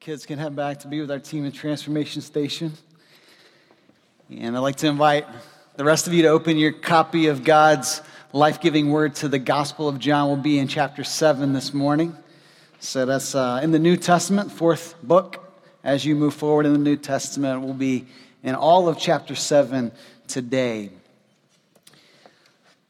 kids can head back to be with our team at Transformation Station. And I'd like to invite the rest of you to open your copy of God's life giving word to the Gospel of John. We'll be in chapter 7 this morning. So that's uh, in the New Testament, fourth book. As you move forward in the New Testament, we'll be in all of chapter 7 today.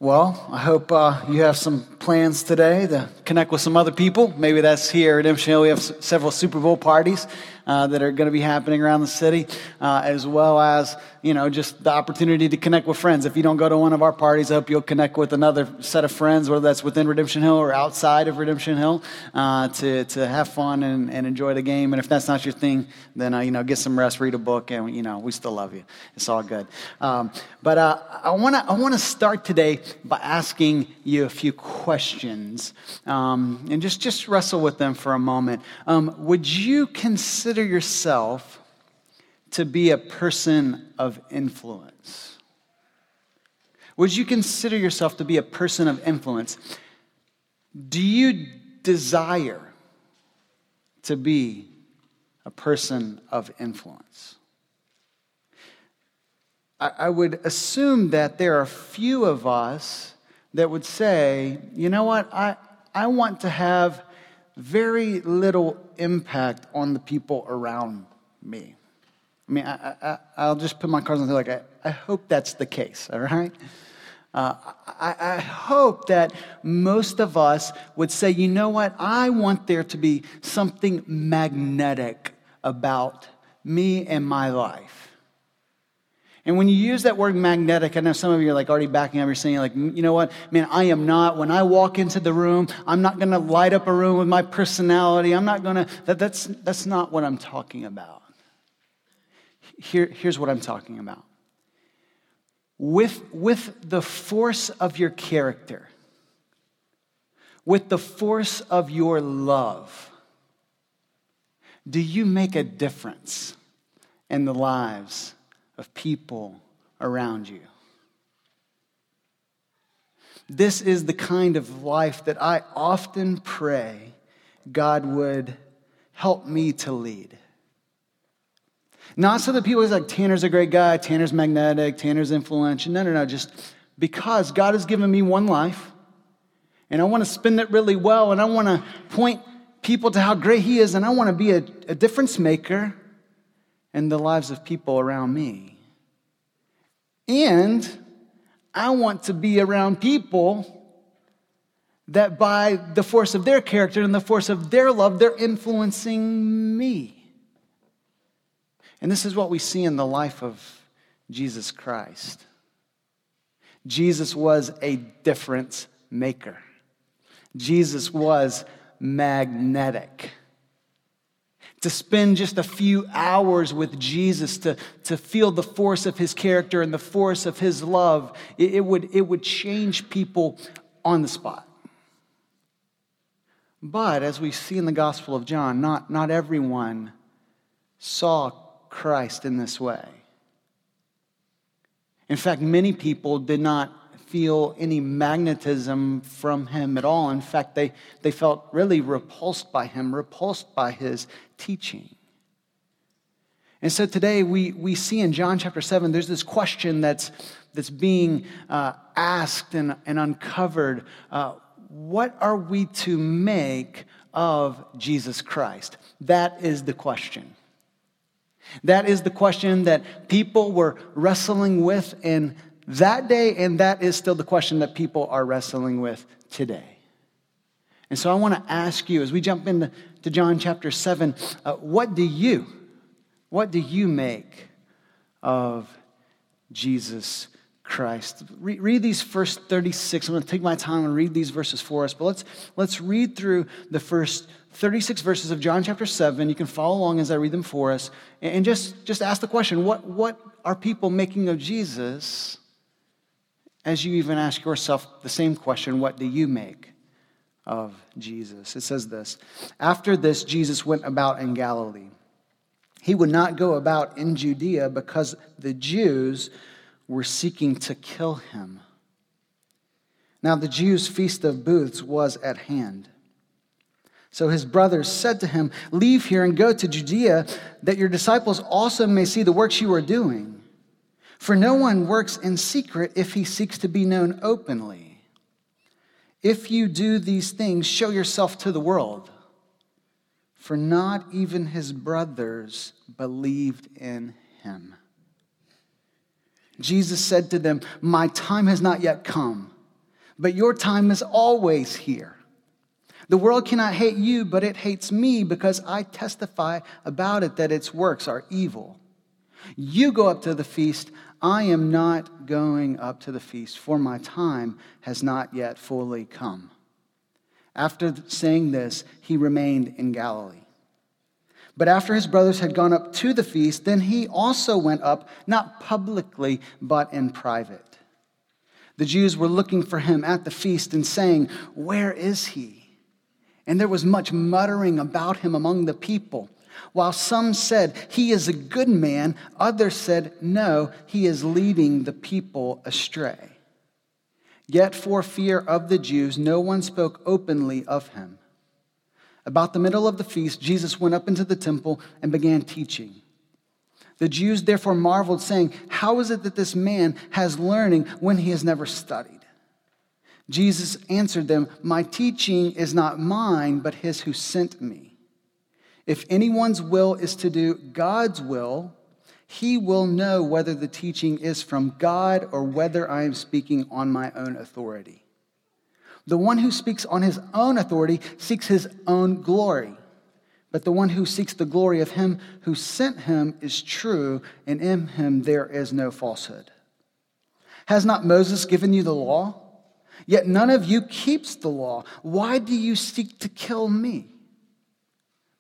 Well, I hope uh, you have some plans today to connect with some other people. Maybe that's here at Hill. We have several Super Bowl parties uh, that are going to be happening around the city, uh, as well as you know just the opportunity to connect with friends. If you don't go to one of our parties, I hope you'll connect with another set of friends, whether that's within Redemption Hill or outside of Redemption Hill, uh, to to have fun and, and enjoy the game. And if that's not your thing, then uh, you know get some rest, read a book, and you know we still love you. It's all good. Um, but uh, I want to I want to start today by asking you a few questions um, and just just wrestle with them for a moment. Um, would you consider yourself to be a person of influence? Would you consider yourself to be a person of influence? Do you desire to be a person of influence? I, I would assume that there are few of us that would say, you know what, I, I want to have very little impact on the people around me. I mean, I, will just put my cards on the table. like, I, I hope that's the case, all right? Uh, I, I hope that most of us would say, you know what, I want there to be something magnetic about me and my life. And when you use that word magnetic, I know some of you are like already backing up. You're saying, like, you know what? Man, I am not. When I walk into the room, I'm not going to light up a room with my personality. I'm not going to. That, that's, that's not what I'm talking about. Here, here's what I'm talking about. With, with the force of your character, with the force of your love, do you make a difference in the lives of people around you. This is the kind of life that I often pray God would help me to lead. Not so that people are like, Tanner's a great guy, Tanner's magnetic, Tanner's influential. No, no, no. Just because God has given me one life, and I want to spend it really well, and I want to point people to how great He is, and I want to be a, a difference maker in the lives of people around me. And I want to be around people that by the force of their character and the force of their love, they're influencing me. And this is what we see in the life of Jesus Christ. Jesus was a difference maker. Jesus was magnetic to spend just a few hours with Jesus, to, to feel the force of his character and the force of his love, it, it, would, it would change people on the spot. But as we see in the Gospel of John, not, not everyone saw Christ in this way. In fact, many people did not feel any magnetism from him at all. In fact, they, they felt really repulsed by him, repulsed by his teaching. And so today we, we see in John chapter 7, there's this question that's, that's being uh, asked and, and uncovered. Uh, what are we to make of Jesus Christ? That is the question. That is the question that people were wrestling with in that day, and that is still the question that people are wrestling with today. And so I want to ask you, as we jump into to John chapter 7, uh, what do you, what do you make of Jesus Christ? Re- read these first 36. I'm going to take my time and read these verses for us, but let's, let's read through the first 36 verses of John chapter 7. You can follow along as I read them for us, and just, just ask the question what, what are people making of Jesus? as you even ask yourself the same question what do you make of Jesus? It says this After this, Jesus went about in Galilee. He would not go about in Judea because the Jews were seeking to kill him. Now, the Jews' feast of booths was at hand. So his brothers said to him, Leave here and go to Judea, that your disciples also may see the works you are doing. For no one works in secret if he seeks to be known openly. If you do these things, show yourself to the world. For not even his brothers believed in him. Jesus said to them, My time has not yet come, but your time is always here. The world cannot hate you, but it hates me because I testify about it that its works are evil. You go up to the feast. I am not going up to the feast, for my time has not yet fully come. After saying this, he remained in Galilee. But after his brothers had gone up to the feast, then he also went up, not publicly, but in private. The Jews were looking for him at the feast and saying, Where is he? and there was much muttering about him among the people. While some said, He is a good man, others said, No, he is leading the people astray. Yet, for fear of the Jews, no one spoke openly of him. About the middle of the feast, Jesus went up into the temple and began teaching. The Jews therefore marveled, saying, How is it that this man has learning when he has never studied? Jesus answered them, My teaching is not mine, but his who sent me. If anyone's will is to do God's will, he will know whether the teaching is from God or whether I am speaking on my own authority. The one who speaks on his own authority seeks his own glory. But the one who seeks the glory of him who sent him is true, and in him there is no falsehood. Has not Moses given you the law? Yet none of you keeps the law. Why do you seek to kill me?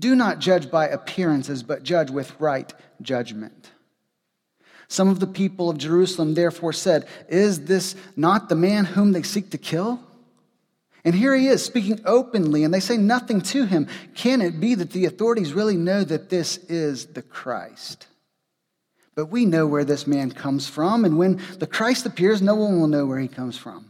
Do not judge by appearances, but judge with right judgment. Some of the people of Jerusalem therefore said, Is this not the man whom they seek to kill? And here he is speaking openly, and they say nothing to him. Can it be that the authorities really know that this is the Christ? But we know where this man comes from, and when the Christ appears, no one will know where he comes from.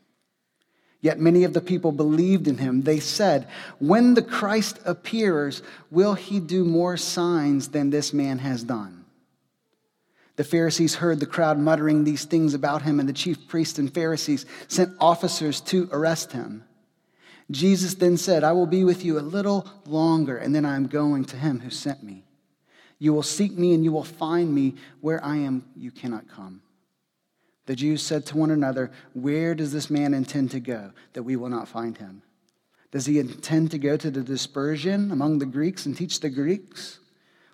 Yet many of the people believed in him. They said, When the Christ appears, will he do more signs than this man has done? The Pharisees heard the crowd muttering these things about him, and the chief priests and Pharisees sent officers to arrest him. Jesus then said, I will be with you a little longer, and then I am going to him who sent me. You will seek me, and you will find me. Where I am, you cannot come. The Jews said to one another, Where does this man intend to go that we will not find him? Does he intend to go to the dispersion among the Greeks and teach the Greeks?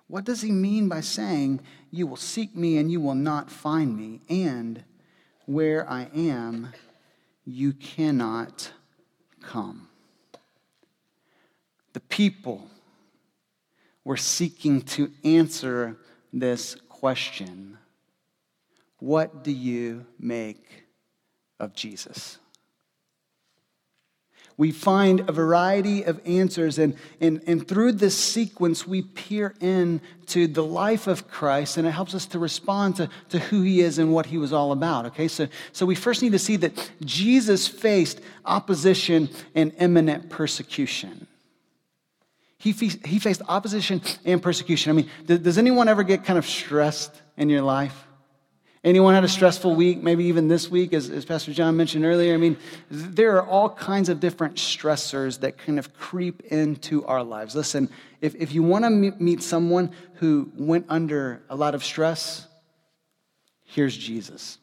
What does he mean by saying, You will seek me and you will not find me, and where I am, you cannot come? The people were seeking to answer this question What do you make of Jesus? We find a variety of answers, and, and, and through this sequence, we peer into the life of Christ, and it helps us to respond to, to who he is and what he was all about. Okay, so, so we first need to see that Jesus faced opposition and imminent persecution. He, he faced opposition and persecution. I mean, does anyone ever get kind of stressed in your life? Anyone had a stressful week, maybe even this week, as, as Pastor John mentioned earlier? I mean, there are all kinds of different stressors that kind of creep into our lives. Listen, if, if you want to meet someone who went under a lot of stress, here's Jesus.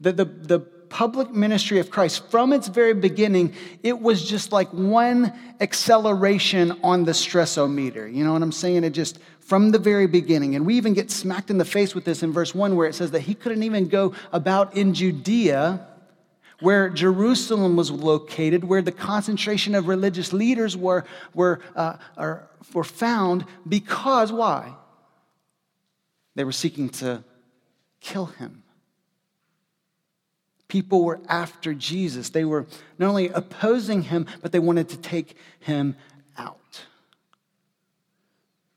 The, the, the public ministry of Christ, from its very beginning, it was just like one acceleration on the stressometer. You know what I'm saying? It just, from the very beginning. And we even get smacked in the face with this in verse 1, where it says that he couldn't even go about in Judea, where Jerusalem was located, where the concentration of religious leaders were, were, uh, are, were found, because why? They were seeking to kill him. People were after Jesus. They were not only opposing him, but they wanted to take him.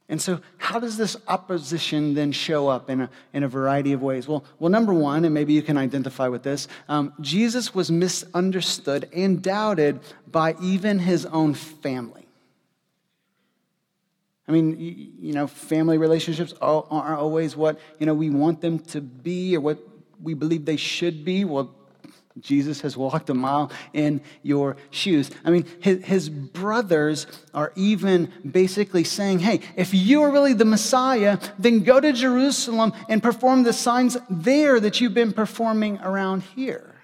And so, how does this opposition then show up in a, in a variety of ways? Well, well, number one, and maybe you can identify with this, um, Jesus was misunderstood and doubted by even his own family. I mean, you, you know, family relationships aren't always what, you know, we want them to be or what we believe they should be. Well, Jesus has walked a mile in your shoes. I mean, his, his, brothers are even basically saying, hey, if you are really the Messiah, then go to Jerusalem and perform the signs there that you've been performing around here.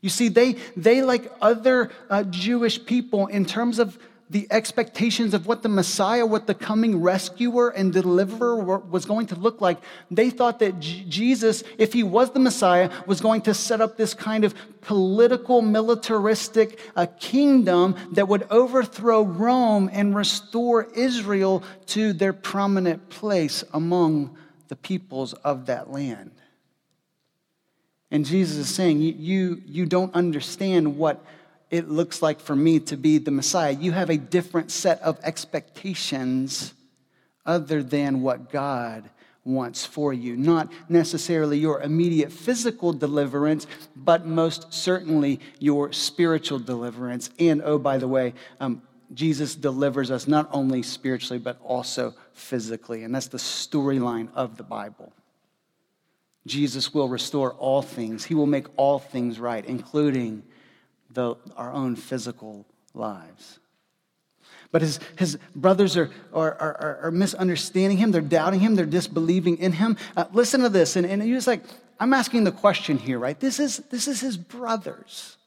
You see, they, they like other uh, Jewish people, in terms of the expectations of what the Messiah, what the coming rescuer and deliverer was going to look like. They thought that J- Jesus, if he was the Messiah, was going to set up this kind of political, militaristic uh, kingdom that would overthrow Rome and restore Israel to their prominent place among the peoples of that land. And Jesus is saying, you, you, you don't understand what it looks like for me to be the Messiah. You have a different set of expectations other than what God wants for you. Not necessarily your immediate physical deliverance, but most certainly your spiritual deliverance. And oh, by the way, um, Jesus delivers us not only spiritually, but also physically. And that's the storyline of the Bible. Jesus will restore all things, He will make all things right, including the, our own physical lives. But his, his brothers are, are, are, are misunderstanding him. They're doubting him. They're disbelieving in him. Uh, listen to this. And, and you're just like, I'm asking the question here, right? This is, this is his brothers.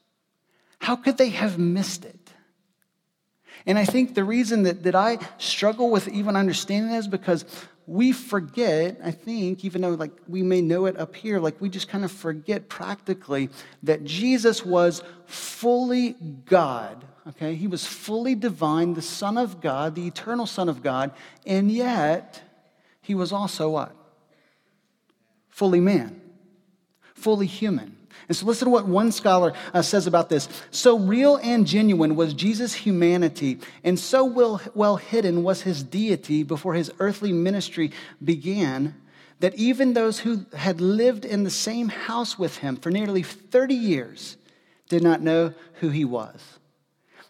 How could they have missed it? And I think the reason that, that I struggle with even understanding is because we forget, I think, even though like we may know it up here, like we just kind of forget practically that Jesus was fully God. Okay, he was fully divine, the Son of God, the eternal Son of God, and yet he was also what? Fully man, fully human. And so listen to what one scholar uh, says about this. So real and genuine was Jesus' humanity, and so well, well hidden was his deity before his earthly ministry began, that even those who had lived in the same house with him for nearly 30 years did not know who he was.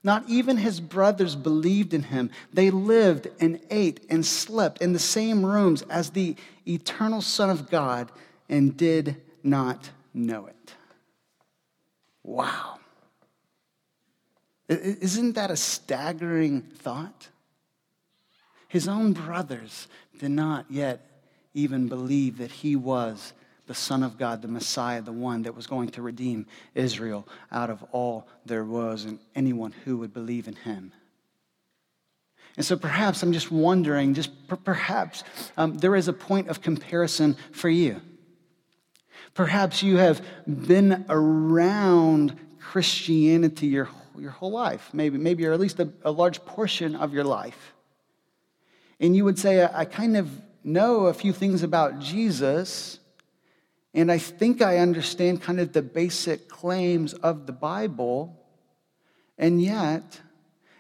Not even his brothers believed in him. They lived and ate and slept in the same rooms as the eternal Son of God and did not know it. Wow. Isn't that a staggering thought? His own brothers did not yet even believe that he was the Son of God, the Messiah, the one that was going to redeem Israel out of all there was and anyone who would believe in him. And so perhaps I'm just wondering, just perhaps um, there is a point of comparison for you. Perhaps you have been around Christianity your, your whole life, maybe, maybe or at least a, a large portion of your life. And you would say, I, I kind of know a few things about Jesus, and I think I understand kind of the basic claims of the Bible, and yet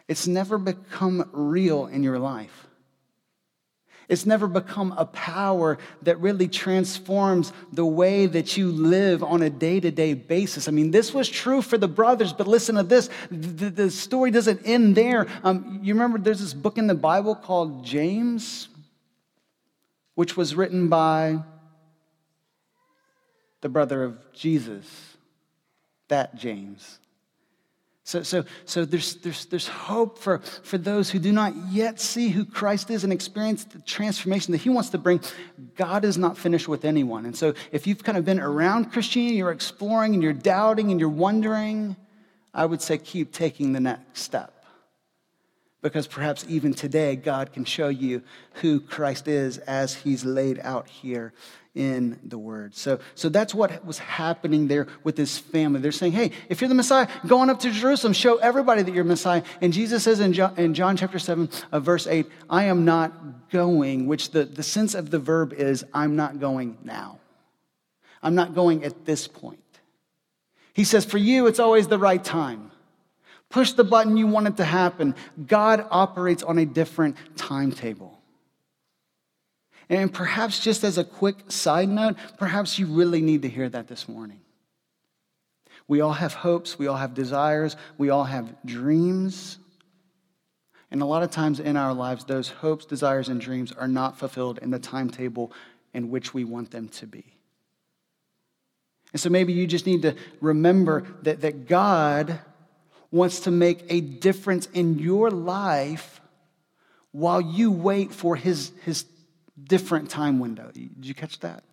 it's never become real in your life. It's never become a power that really transforms the way that you live on a day to day basis. I mean, this was true for the brothers, but listen to this the, the story doesn't end there. Um, you remember there's this book in the Bible called James? which was written by the brother of Jesus, that James. So, so, so there's, there's, there's hope for, for those who do not yet see who Christ is and experience the transformation that he wants to bring. God is not finished with anyone. And so if you've kind of been around Christianity, you're exploring and you're doubting and you're wondering, I would say keep taking the next step. Because perhaps even today, God can show you who Christ is as he's laid out here in the word. So, so that's what was happening there with this family. They're saying, hey, if you're the Messiah, go on up to Jerusalem, show everybody that you're Messiah. And Jesus says in John, in John chapter 7, uh, verse 8, I am not going, which the, the sense of the verb is, I'm not going now. I'm not going at this point. He says, for you, it's always the right time. Push the button you want it to happen. God operates on a different timetable. And perhaps just as a quick side note, perhaps you really need to hear that this morning. We all have hopes, we all have desires, we all have dreams. And a lot of times in our lives, those hopes, desires, and dreams are not fulfilled in the timetable in which we want them to be. And so maybe you just need to remember that, that God wants to make a difference in your life while you wait for his, his different time window. Did you catch that?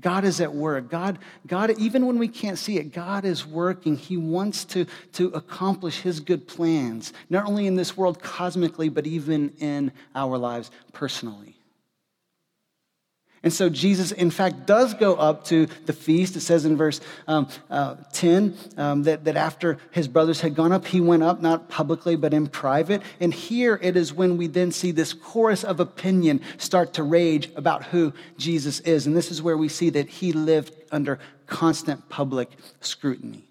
God is at work. God, God, even when we can't see it, God is working. He wants to, to accomplish His good plans, not only in this world cosmically, but even in our lives personally. And so Jesus, in fact, does go up to the feast. It says in verse um, uh, 10 um, that, that after his brothers had gone up, he went up, not publicly, but in private. And here it is when we then see this chorus of opinion start to rage about who Jesus is. And this is where we see that he lived under constant public scrutiny.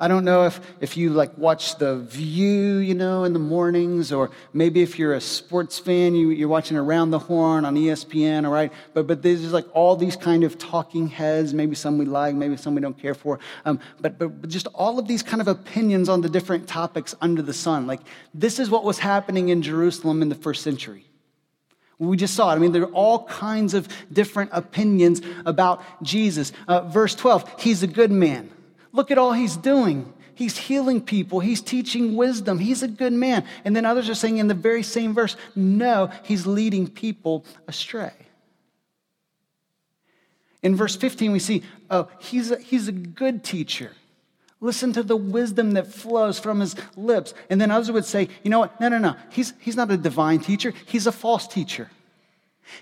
I don't know if, if you like watch The View, you know, in the mornings, or maybe if you're a sports fan, you, you're watching Around the Horn on ESPN, all right? But, but there's like all these kind of talking heads, maybe some we like, maybe some we don't care for. Um, but, but just all of these kind of opinions on the different topics under the sun. Like, this is what was happening in Jerusalem in the first century. We just saw it. I mean, there are all kinds of different opinions about Jesus. Uh, verse 12, he's a good man. Look at all he's doing. He's healing people. He's teaching wisdom. He's a good man. And then others are saying in the very same verse, no, he's leading people astray. In verse 15, we see, oh, he's a, he's a good teacher. Listen to the wisdom that flows from his lips. And then others would say, you know what? No, no, no. He's, he's not a divine teacher, he's a false teacher.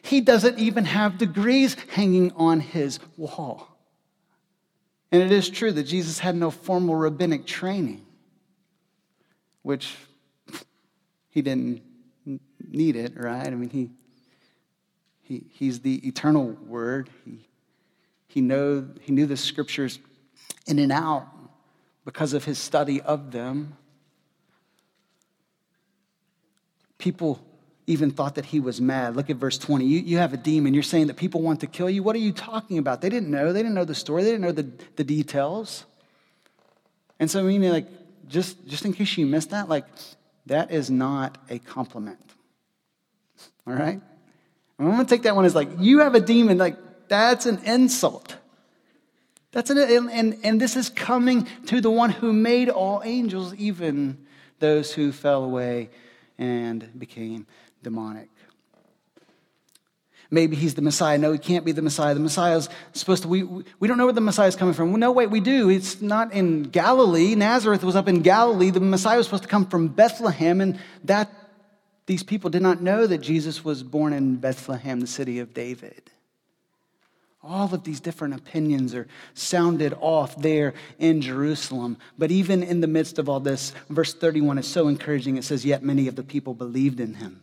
He doesn't even have degrees hanging on his wall. And it is true that Jesus had no formal rabbinic training, which he didn't need it, right? I mean, he, he, he's the eternal word. He, he, know, he knew the scriptures in and out because of his study of them. People even thought that he was mad. Look at verse 20. You, you have a demon. You're saying that people want to kill you. What are you talking about? They didn't know. They didn't know the story. They didn't know the, the details. And so, I mean, like, just, just in case you missed that, like, that is not a compliment. All right? I'm going to take that one as like, you have a demon. Like, that's an insult. That's an, and, and, and this is coming to the one who made all angels, even those who fell away and became demonic. Maybe he's the Messiah. No, he can't be the Messiah. The Messiah is supposed to, we, we don't know where the Messiah is coming from. No, wait, we do. It's not in Galilee. Nazareth was up in Galilee. The Messiah was supposed to come from Bethlehem, and that these people did not know that Jesus was born in Bethlehem, the city of David. All of these different opinions are sounded off there in Jerusalem. But even in the midst of all this, verse 31 is so encouraging. It says, Yet many of the people believed in him.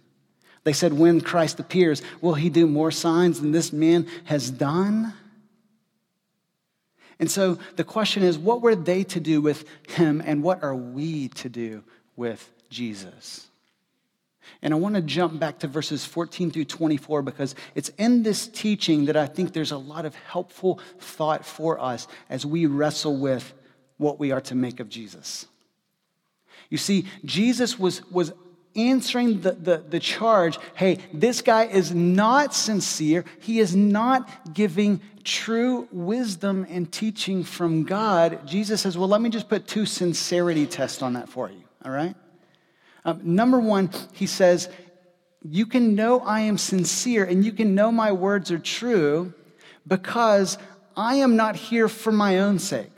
They said, When Christ appears, will he do more signs than this man has done? And so the question is, what were they to do with him, and what are we to do with Jesus? And I want to jump back to verses 14 through 24 because it's in this teaching that I think there's a lot of helpful thought for us as we wrestle with what we are to make of Jesus. You see, Jesus was, was answering the, the, the, charge hey, this guy is not sincere. He is not giving true wisdom and teaching from God. Jesus says, well, let me just put two sincerity tests on that for you, all right? Um, number one, he says, you can know I am sincere and you can know my words are true because I am not here for my own sake.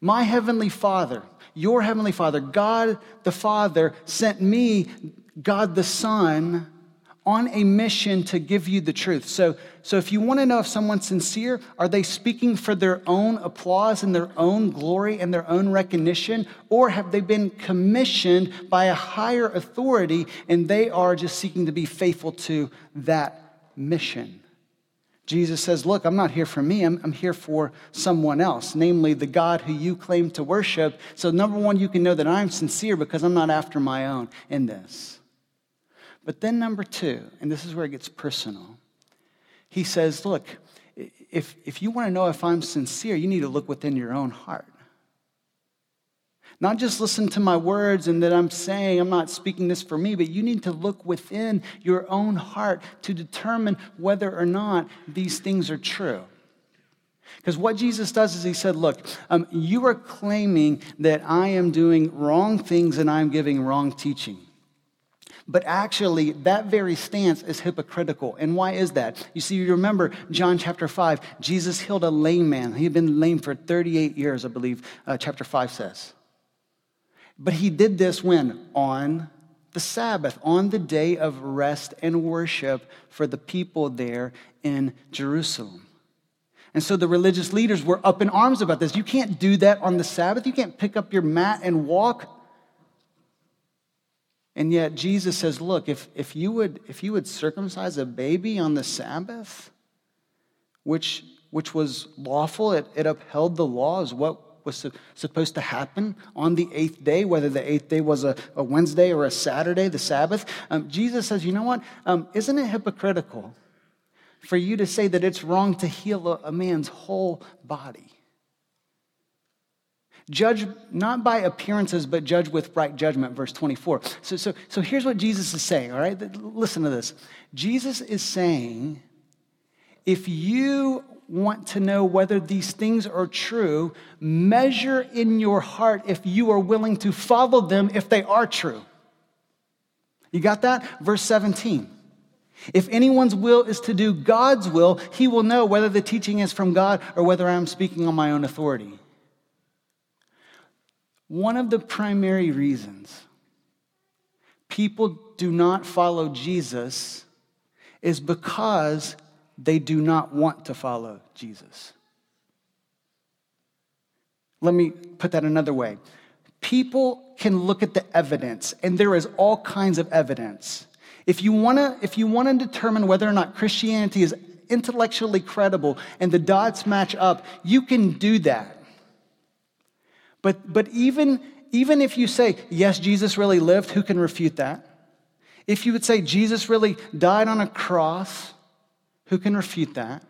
My heavenly Father, your heavenly Father, God the Father, sent me, God the Son, on a mission to give you the truth. So, so if you want to know if someone's sincere, are they speaking for their own applause and their own glory and their own recognition? Or have they been commissioned by a higher authority and they are just seeking to be faithful to that mission? Jesus says, Look, I'm not here for me, I'm, I'm, here for someone else, namely the God who you claim to worship. So, number one, you can know that I'm sincere because I'm not after my own in this. But then, number two, and this is where it gets personal, he says, Look, if, if you want to know if I'm sincere, you need to look within your own heart. Not just listen to my words and that I'm saying, I'm not speaking this for me, but you need to look within your own heart to determine whether or not these things are true. Because what Jesus does is he said, Look, um, you are claiming that I am doing wrong things and I'm giving wrong teaching. But actually, that very stance is hypocritical. And why is that? You see, you remember John chapter 5, Jesus healed a lame man. He had been lame for 38 years, I believe, uh, chapter 5 says. But he did this when? On the Sabbath, on the day of rest and worship for the people there in Jerusalem. And so the religious leaders were up in arms about this. You can't do that on the Sabbath. You can't pick up your mat and walk. And yet Jesus says, look, if, if, you, would, if you would circumcise a baby on the Sabbath, which, which was lawful, it, it upheld the laws, what was supposed to happen on the eighth day, whether the eighth day was a, a Wednesday or a Saturday, the Sabbath. Um, Jesus says, you know what? Um, isn't it hypocritical for you to say that it's wrong to heal a, a man's whole body? Judge not by appearances, but judge with right judgment, verse 24. So, so, so here's what Jesus is saying, all right? Listen to this. Jesus is saying, if you want to know whether these things are true, measure in your heart if you are willing to follow them if they are true. You got that? Verse 17. If anyone's will is to do God's will, he will know whether the teaching is from God or whether I'm speaking on my own authority. One of the primary reasons people do not follow Jesus is because they do not want to follow Jesus. Let me put that another way. People can look at the evidence, and there is all kinds of evidence. If you want to if you want to determine whether or not Christianity is intellectually credible and the dots match up, you can do that. But but even even if you say, yes, Jesus really lived, who can refute that? If you would say Jesus really died on a cross, who can refute that?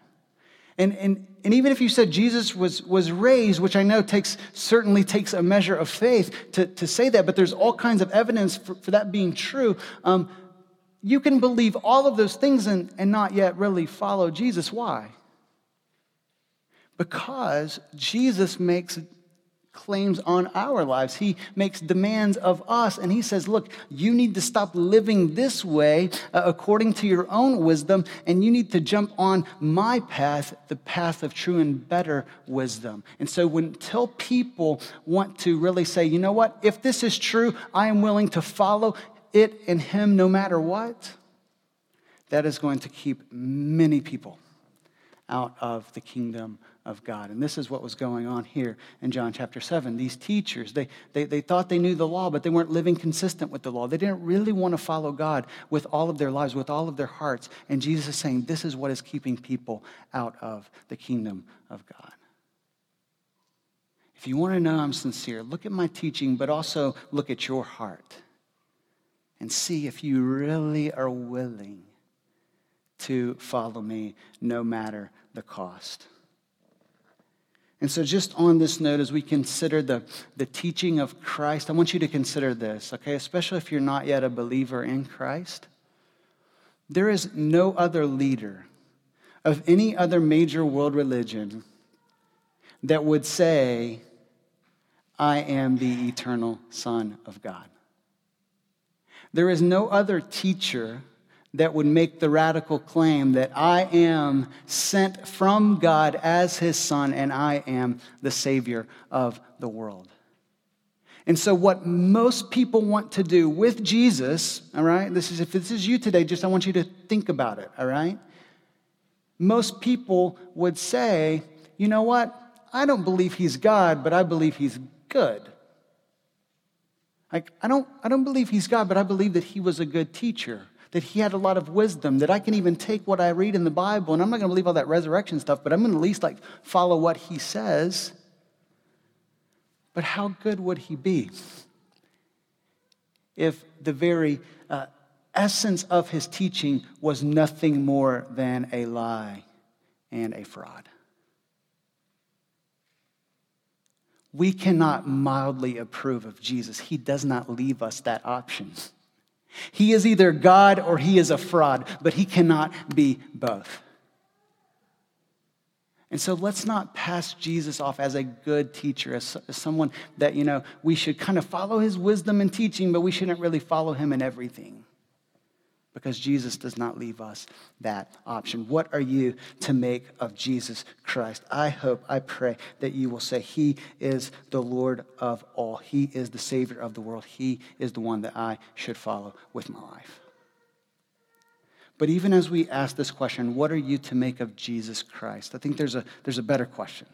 And, and, and even if you said Jesus was, was raised, which I know takes, certainly takes a measure of faith to, to say that, but there's all kinds of evidence for, for that being true, um, you can believe all of those things and, and not yet really follow Jesus. Why? Because Jesus makes claims on our lives. He makes demands of us, and he says, Look, you need to stop living this way uh, according to your own wisdom, and you need to jump on my path, the path of true and better wisdom. And so, until people want to really say, You know what, if this is true, I am willing to follow it and him no matter what, that is going to keep many people out of the kingdom of God. And this is what was going on here in John chapter 7. These teachers, they, they, they thought they knew the law, but they weren't living consistent with the law. They didn't really want to follow God with all of their lives, with all of their hearts. And Jesus is saying, this is what is keeping people out of the kingdom of God. If you want to know I'm sincere, look at my teaching, but also look at your heart and see if you really are willing to follow me no matter the cost. And so, just on this note, as we consider the, the teaching of Christ, I want you to consider this, okay? Especially if you're not yet a believer in Christ. There is no other leader of any other major world religion that would say, I am the eternal Son of God. There is no other teacher that would make the radical claim that I am sent from God as his son and I am the savior of the world. And so, what most people want to do with Jesus, all right, this is if this is you today, just I want you to think about it, all right? Most people would say, you know what? I don't believe he's God, but I believe he's good. Like, I don't, I don't believe he's God, but I believe that he was a good teacher that he had a lot of wisdom, that I can even take what I read in the Bible, and I'm not going to believe all that resurrection stuff, but I'm going to at least like follow what he says. But how good would he be if the very uh, essence of his teaching was nothing more than a lie and a fraud? We cannot mildly approve of Jesus. He does not leave us that option. He is either God or he is a fraud, but he cannot be both. And so let's not pass Jesus off as a good teacher, as, as, someone that, you know, we should kind of follow his wisdom and teaching, but we shouldn't really follow him in everything because Jesus does not leave us that option. What are you to make of Jesus Christ? I hope, I pray that you will say, He is the Lord of all. He is the Savior of the world. He is the one that I should follow with my life. But even as we ask this question, what are you to make of Jesus Christ? I think there's a, there's a better question.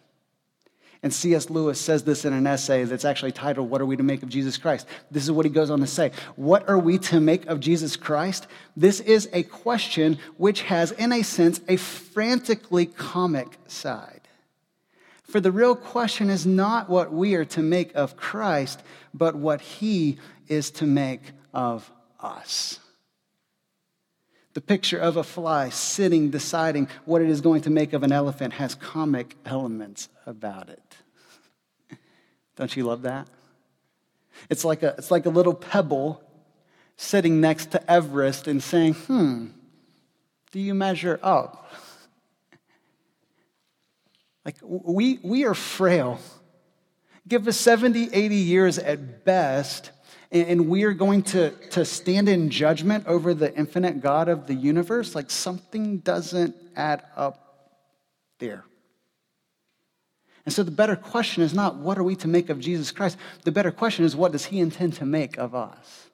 And C.S. Lewis says this in an essay that's actually titled, What Are We to Make of Jesus Christ? This is what he goes on to say. What are we to make of Jesus Christ? This is a question which has, in a sense, a frantically comic side. For the real question is not what we are to make of Christ, but what he is to make of us. The picture of a fly sitting, deciding what it is going to make of an elephant has comic elements about it. Don't you love that? It's like a, it's like a little pebble sitting next to Everest and saying, hmm, do you measure up? Like, we, we are frail. Give us 70, 80 years at best, and we are going to, to stand in judgment over the infinite God of the universe. Like, something doesn't add up there. And so the better question is not what are we to make of Jesus Christ? The better question is what does he intend to make of us?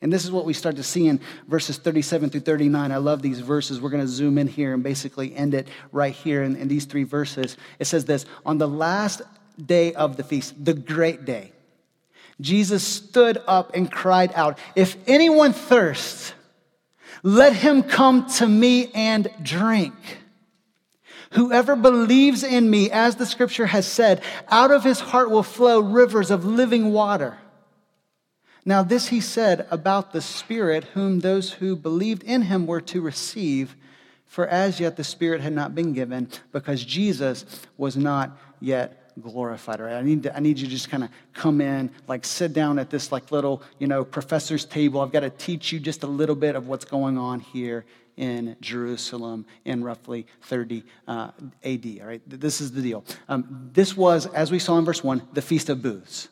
And this is what we start to see in verses 37 through 39. I love these verses. We're going to zoom in here and basically end it right here in, in these three verses. It says this On the last day of the feast, the great day, Jesus stood up and cried out, If anyone thirsts, let him come to me and drink. Whoever believes in me, as the scripture has said, out of his heart will flow rivers of living water. Now, this he said about the Spirit, whom those who believed in him were to receive, for as yet the Spirit had not been given, because Jesus was not yet glorified. Right? I need to, I need you to just kind of come in, like sit down at this like little, you know, professor's table. I've got to teach you just a little bit of what's going on here in Jerusalem in roughly 30 uh, AD. All right, this is the deal. Um, this was, as we saw in verse 1, the Feast of Booths,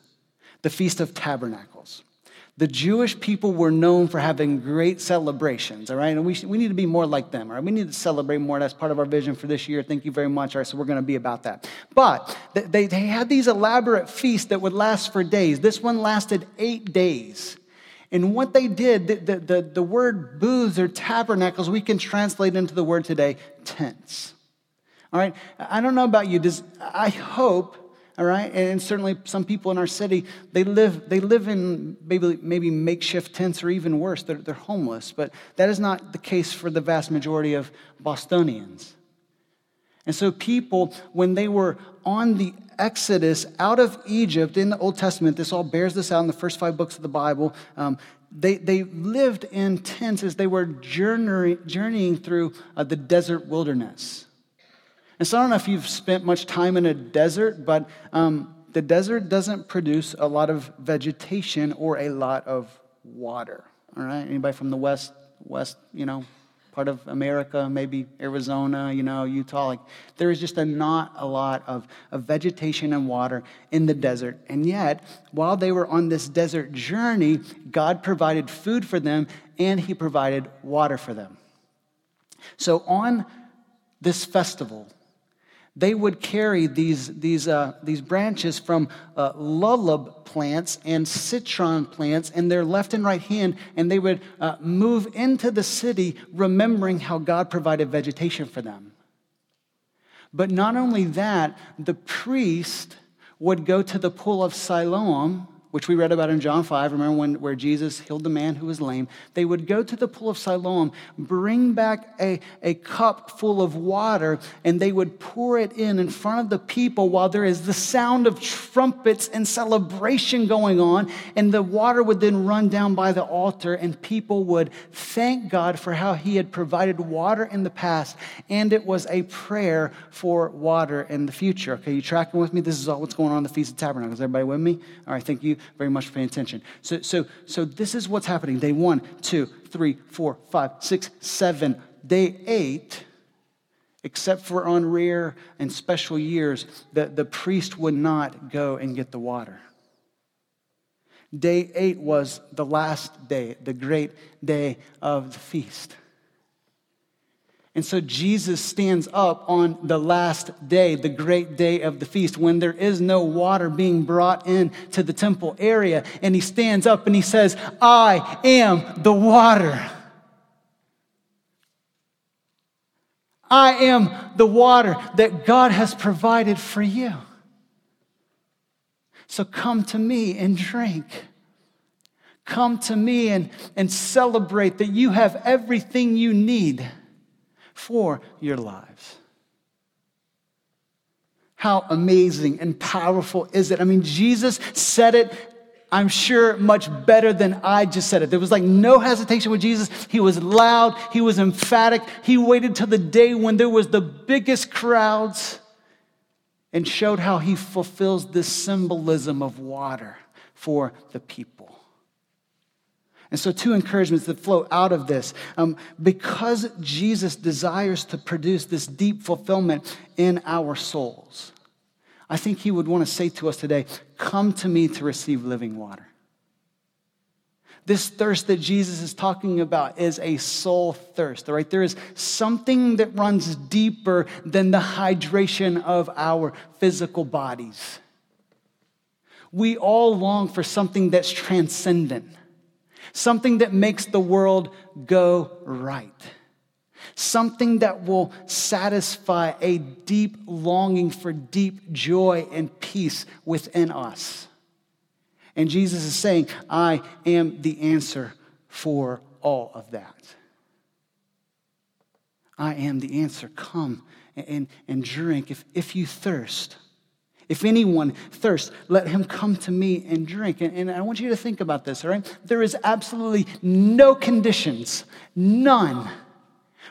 the Feast of Tabernacles. The Jewish people were known for having great celebrations, all right? And we, we need to be more like them, all right? We need to celebrate more. That's part of our vision for this year. Thank you very much, all right? So we're going to be about that. But they, they had these elaborate feasts that would last for days. This one lasted eight days. And what they did, the, the, the, the word booths or tabernacles, we can translate into the word today, tents. All right? I don't know about you. Does, I hope, all right, and certainly some people in our city, they live, they live in maybe, maybe makeshift tents or even worse, they're, they're homeless. But that is not the case for the vast majority of Bostonians. And so, people, when they were on the Exodus out of Egypt in the Old Testament, this all bears this out in the first five books of the Bible. Um, they, they lived in tents as they were journey, journeying through uh, the desert wilderness. And so I don't know if you've spent much time in a desert, but um, the desert doesn't produce a lot of vegetation or a lot of water. All right? Anybody from the west, west, you know, part of America, maybe Arizona, you know, Utah. Like there is just a, not a lot of, of vegetation and water in the desert. And yet, while they were on this desert journey, God provided food for them and He provided water for them. So on this festival, they would carry these, these, uh, these branches from uh, lulav plants and citron plants in their left and right hand, and they would uh, move into the city remembering how God provided vegetation for them. But not only that, the priest would go to the pool of Siloam which we read about in John 5, remember when, where Jesus healed the man who was lame, they would go to the pool of Siloam, bring back a, a cup full of water, and they would pour it in in front of the people while there is the sound of trumpets and celebration going on. And the water would then run down by the altar, and people would thank God for how He had provided water in the past. And it was a prayer for water in the future. Okay, you tracking with me? This is all what's going on in the Feast of Tabernacles. Everybody with me? All right, thank you very much for paying attention. So, so, so this is what's happening. Day one, two, three, four, five, six, seven. Day eight, except for on rare and special years, the, the priest would not go and get the water. Day eight was the last day, the great day of the feast. And so Jesus stands up on the last day, the great day of the feast, when there is no water being brought in to the temple area. And he stands up and he says, I am the water. I am the water that God has provided for you. So come to me and drink. Come to me and, and celebrate that you have everything you need for your lives. How amazing and powerful is it? I mean, Jesus said it, I'm sure, much better than I just said it. There was like no hesitation with Jesus. He was loud, he was emphatic. He waited till the day when there was the biggest crowds and showed how he fulfills this symbolism of water for the people. And so, two encouragements that flow out of this. Um, because Jesus desires to produce this deep fulfillment in our souls, I think he would want to say to us today come to me to receive living water. This thirst that Jesus is talking about is a soul thirst, right? There is something that runs deeper than the hydration of our physical bodies. We all long for something that's transcendent something that makes the world go right, something that will satisfy a deep longing for deep joy and peace within us. And Jesus is saying, I am the answer for all of that. I am the answer. Come and, and, drink if, if you thirst. If anyone thirsts, let him come to me and drink. And, and, I want you to think about this, all right? There is absolutely no conditions, none,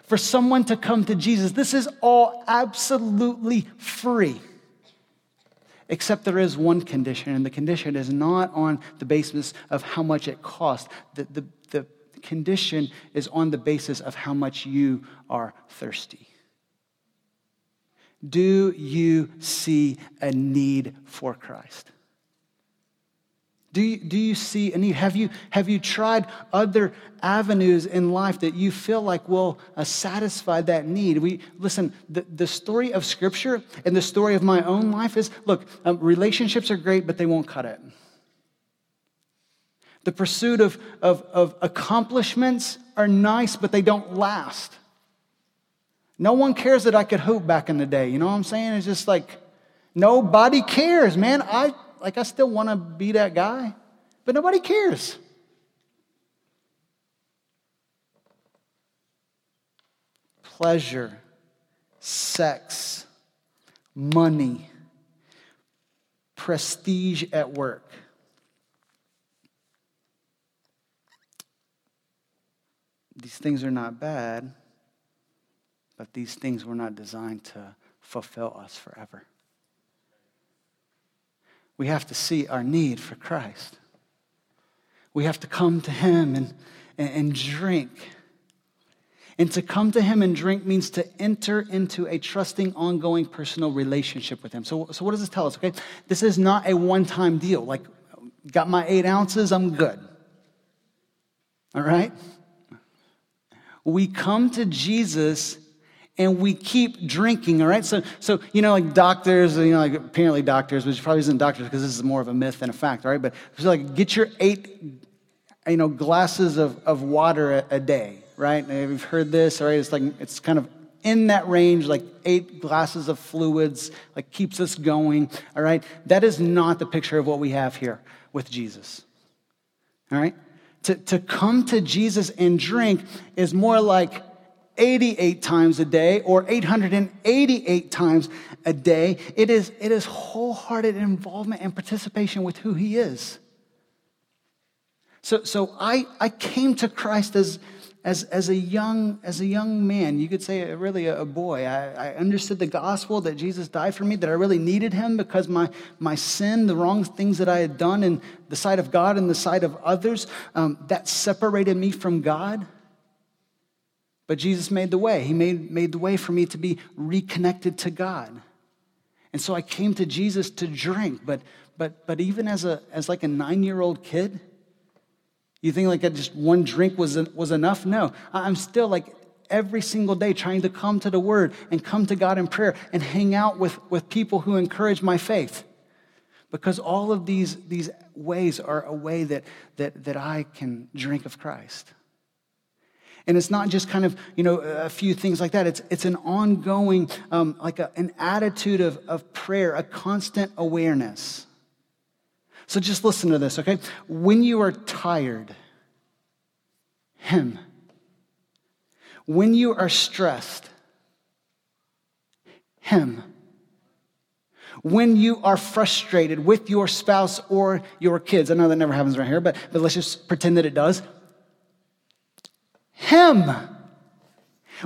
for someone to come to Jesus. This is all absolutely free. Except there is one condition, and the condition is not on the basis of how much it costs. The, the, the condition is on the basis of how much you are thirsty. Do you see a need for Christ? Do you, do you see a need? Have you, have you tried other avenues in life that you feel like will uh, satisfy that need? We, listen, the, the story of Scripture and the story of my own life is look, um, relationships are great, but they won't cut it. The pursuit of, of, of accomplishments are nice, but they don't last. No one cares that I could hoop back in the day. You know what I'm saying? It's just like nobody cares, man. I like I still want to be that guy, but nobody cares. Pleasure, sex, money, prestige at work. These things are not bad. But these things were not designed to fulfill us forever. We have to see our need for Christ. We have to come to Him and, and, and drink. And to come to Him and drink means to enter into a trusting, ongoing personal relationship with Him. So, so what does this tell us? Okay, this is not a one time deal. Like, got my eight ounces, I'm good. All right? We come to Jesus and we keep drinking, all right? So, so you know, like doctors, you know, like apparently doctors, which probably isn't doctors because this is more of a myth than a fact, all right? But like get your eight, you know, glasses of, of water a, a day, right? And you've heard this, all right? It's like, it's kind of in that range, like eight glasses of fluids, like keeps us going, all right? That is not the picture of what we have here with Jesus, all right? To, to come to Jesus and drink is more like 88 times a day or 888 times a day. It is, it is wholehearted involvement and participation with who He is. So, so I, I came to Christ as, as, as, a young, as a young man. You could say really a, a boy. I, I understood the gospel that Jesus died for me, that I really needed Him because my, my sin, the wrong things that I had done in the sight of God and the sight of others, um, that separated me from God. But Jesus made the way. He made, made the way for me to be reconnected to God. And so I came to Jesus to drink. But, but, but even as, a, as like a nine-year-old kid, you think like just one drink was, was enough? No. I'm still like every single day trying to come to the Word and come to God in prayer and hang out with, with people who encourage my faith. Because all of these, these ways are a way that, that, that I can drink of Christ. And it's not just kind of, you know, a few things like that. It's, it's an ongoing, um, like a, an attitude of, of prayer, a constant awareness. So just listen to this, okay? When you are tired, Him. When you are stressed, Him. When you are frustrated with your spouse or your kids, I know that never happens right here, but, but let's just pretend that it does. Him.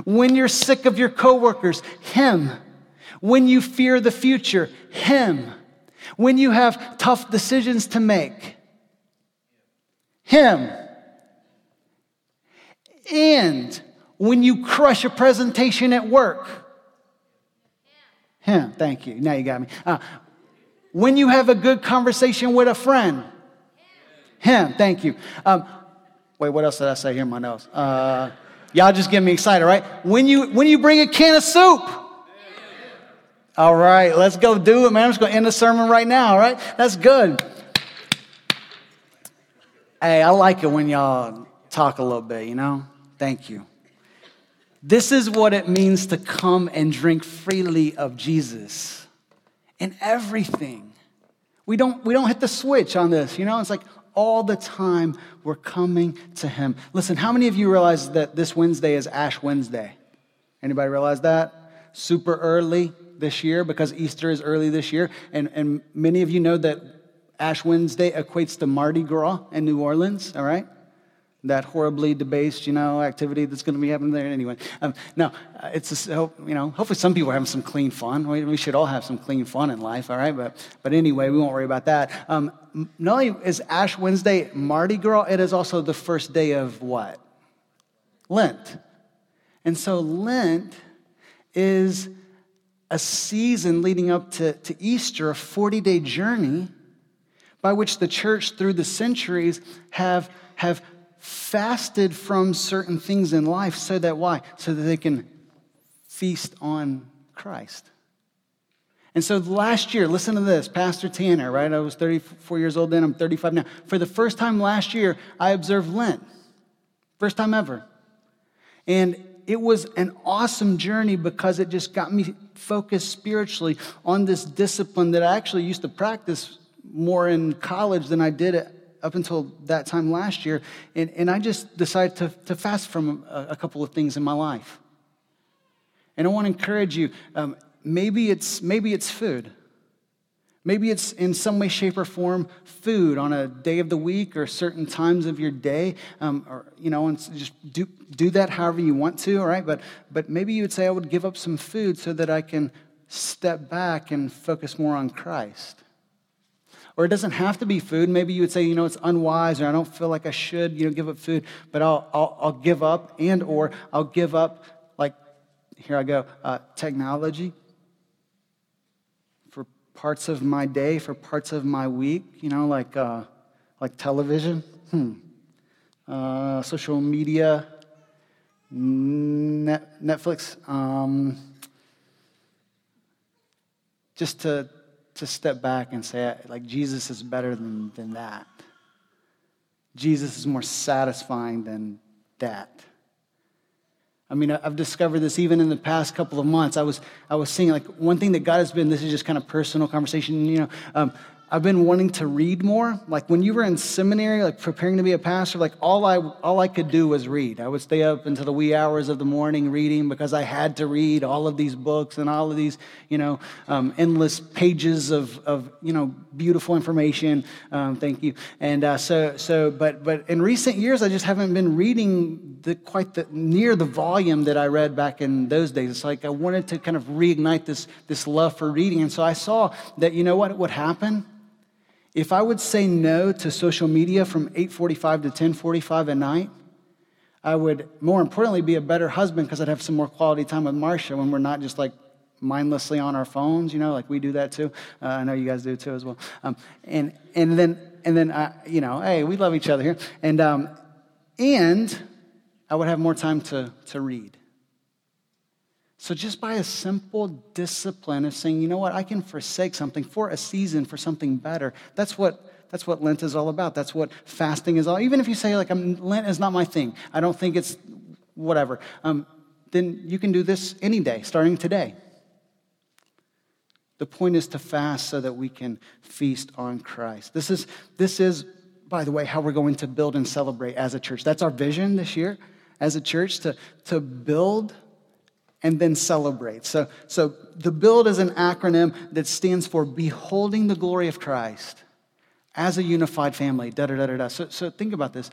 When you're sick of your coworkers, Him. When you fear the future, Him. When you have tough decisions to make, Him. And when you crush a presentation at work, Him. Thank you. Now you got me. Uh, when you have a good conversation with a friend, Him. Thank you. Um, Wait, what else did I say here in my notes? Uh, y'all just get me excited, right? When you when you bring a can of soup. All right, let's go do it, man. I'm just going to end the sermon right now, all right? That's good. Hey, I like it when y'all talk a little bit, you know? Thank you. This is what it means to come and drink freely of Jesus in everything. We don't, we don't hit the switch on this, you know? It's like, all the time we're coming to him. Listen, how many of you realize that this Wednesday is Ash Wednesday? Anybody realize that? Super early this year because Easter is early this year. And, and many of you know that Ash Wednesday equates to Mardi Gras in New Orleans, all right? That horribly debased, you know, activity that's going to be happening there anyway. Um, no, uh, it's a, you know, hopefully some people are having some clean fun. We, we, should all have some clean fun in life, all right? But but anyway, we won't worry about that. Um, not only is Ash Wednesday Mardi Gras, it is also the first day of what? Lent. And so Lent is a season leading up to, to Easter, a 40 day journey by which the church through the centuries have, have fasted from certain things in life so that why? So that they can feast on Christ. And so last year, listen to this, Pastor Tanner, right? I was 34 years old then, I'm 35 now. For the first time last year, I observed Lent. First time ever. And it was an awesome journey because it just got me focused spiritually on this discipline that I actually used to practice more in college than I did up until that time last year, and, and I just decided to, to fast from a, a couple of things in my life. And I want to encourage you um, maybe, it's, maybe it's food. Maybe it's in some way, shape, or form food on a day of the week or certain times of your day, um, or you know, and just do do that however you want to, all right? But but maybe you would say I would give up some food so that I can step back and focus more on Christ. Or it doesn't have to be food. Maybe you would say, you know, it's unwise or I don't feel like I should, you know, give up food, but I'll, I'll, I'll give up and or I'll give up, like, here I go, uh, technology for parts of my day, for parts of my week, you know, like, uh, like television, hmm. uh, social media, net, Netflix, um, just to to step back and say, like, Jesus is better than, than that. Jesus is more satisfying than that. I mean, I've discovered this even in the past couple of months. I was, I was seeing, like, one thing that God has been, this is just kind of personal conversation, you know, um, I've been wanting to read more. Like when you were in seminary, like preparing to be a pastor, like all I all I could do was read. I would stay up until the wee hours of the morning reading because I had to read all of these books and all of these, you know, um, endless pages of of you know beautiful information. Um, thank you. And uh, so so, but but in recent years, I just haven't been reading the quite the near the volume that I read back in those days. It's like I wanted to kind of reignite this this love for reading, and so I saw that you know what would happen if I would say no to social media from 8:45 to 10:45 at night, I would more importantly be a better husband because I'd have some more quality time with Marcia when we're not just like mindlessly on our phones, you know, like we do that too. Uh, I know you guys do too as well. Um, and and then and then uh, you know, hey, we love each other here. And um, and I would have more time to to read. So, just by a simple discipline of saying, you know what, I can forsake something for a season for something better, that's what. That's what Lent is all about. That's what fasting is all. Even if you say like I'm, Lent is not my thing, I don't think it's whatever. Um, then you can do this any day, starting today. The point is to fast so that we can feast on Christ. This is, this is, by the way, how we're going to build and celebrate as a church. That's our vision this year as a church to, to build and then celebrate. So, so the build is an acronym that stands for beholding the glory of Christ as a unified family. Da da da da da. So, so think about this.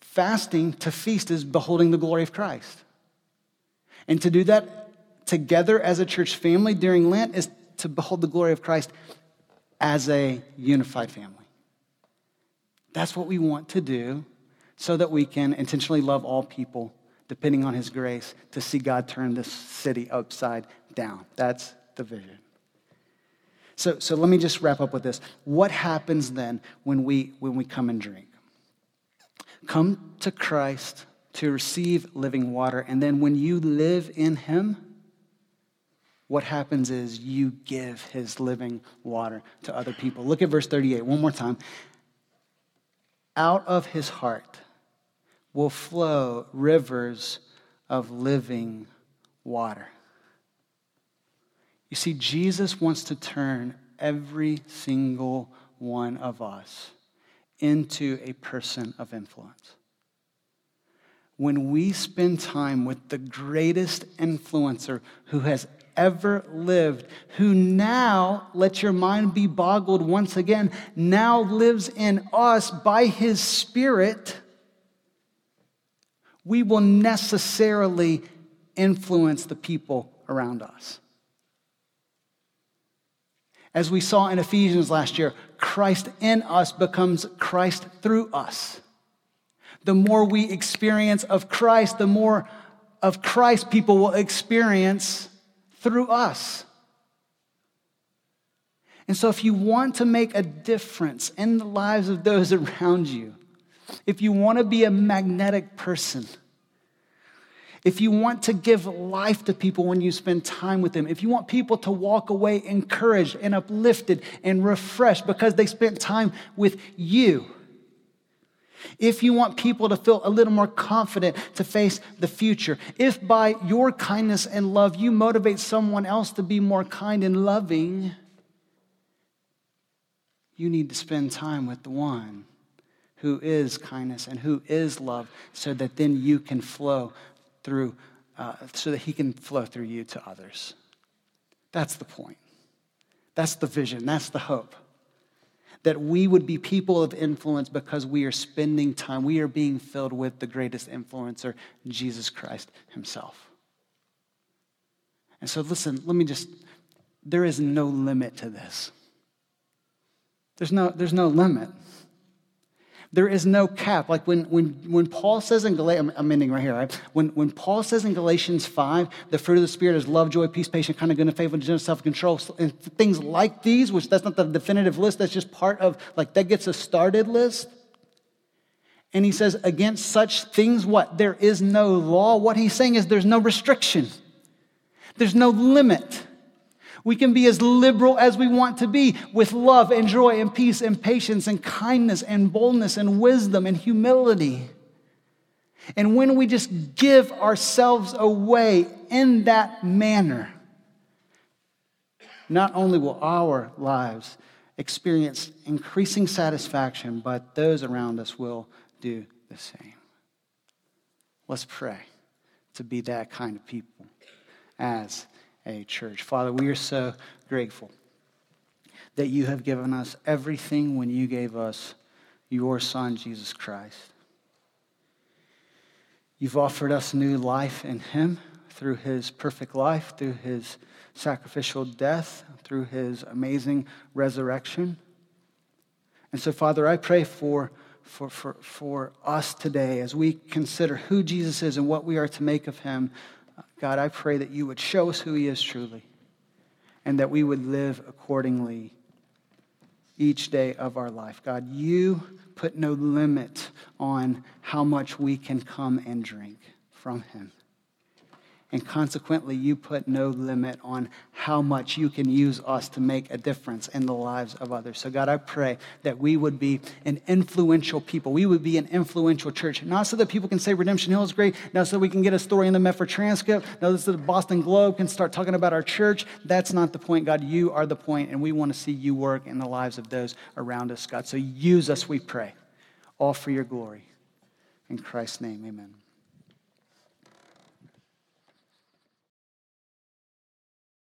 Fasting to feast is beholding the glory of Christ. And to do that together as a church family during Lent is to behold the glory of Christ as a unified family. That's what we want to do so that we can intentionally love all people depending on his grace, to see God turn this city upside down. That's the vision. So, so let me just wrap up with this. What happens then when we, when we come and drink? Come to Christ to receive living water, and then when you live in him, what happens is you give his living water to other people. Look at verse 38 one more time. Out of his heart will flow rivers of living water. You see, Jesus wants to turn every single one of us into a person of influence. When we spend time with the greatest influencer who has ever lived, who now, let your mind be boggled once again, now lives in us by his Spirit we will necessarily influence the people around us. As we saw in Ephesians last year, Christ in us becomes Christ through us. The more we experience of Christ, the more of Christ people will experience through us. And so, if you want to make a difference in the lives of those around you, if you want to be a magnetic person, if you want to give life to people when you spend time with them, if you want people to walk away encouraged and uplifted and refreshed because they spent time with you, if you want people to feel a little more confident to face the future, if by your kindness and love you motivate someone else to be more kind and loving, you need to spend time with the one who is kindness and who is love, so that then you can flow through, uh, so that He can flow through you to others. That's the point. That's the vision. That's the hope. That we would be people of influence because we are spending time, we are being filled with the greatest influencer, Jesus Christ Himself. And so, listen, let me just there is no limit to this. There's no, there's no limit. There is no cap. Like when, when, when Paul says in Galatians, I'm, ending right here, right? When, when Paul says in Galatians 5, the fruit of the Spirit is love, joy, peace, patience, kind of goodness, faithfulness, self control, and things like these, which that's not the definitive list, that's just part of, like, that gets a started list. And he says, against such things, what? There is no law. What he's saying is there's no restriction, there's no limit. We can be as liberal as we want to be with love and joy and peace and patience and kindness and boldness and wisdom and humility. And when we just give ourselves away in that manner, not only will our lives experience increasing satisfaction, but those around us will do the same. Let's pray to be that kind of people as a church. Father, we are so grateful that you have given us everything when you gave us your Son, Jesus Christ. You've offered us new life in Him through His perfect life, through His sacrificial death, through His amazing resurrection. And so, Father, I pray for, for, for, for us today as we consider who Jesus is and what we are to make of Him. God, I pray that you would show us who he is truly and that we would live accordingly each day of our life. God, you put no limit on how much we can come and drink from him. And consequently, you put no limit on how much you can use us to make a difference in the lives of others. So, God, I pray that we would be an influential people. We would be an influential church, not so that people can say Redemption Hill is great, not so we can get a story in the Medford Transcript, not so the Boston Globe can start talking about our church. That's not the point, God. You are the point, and we want to see you work in the lives of those around us, God. So, use us, we pray, all for your glory. In Christ's name, amen.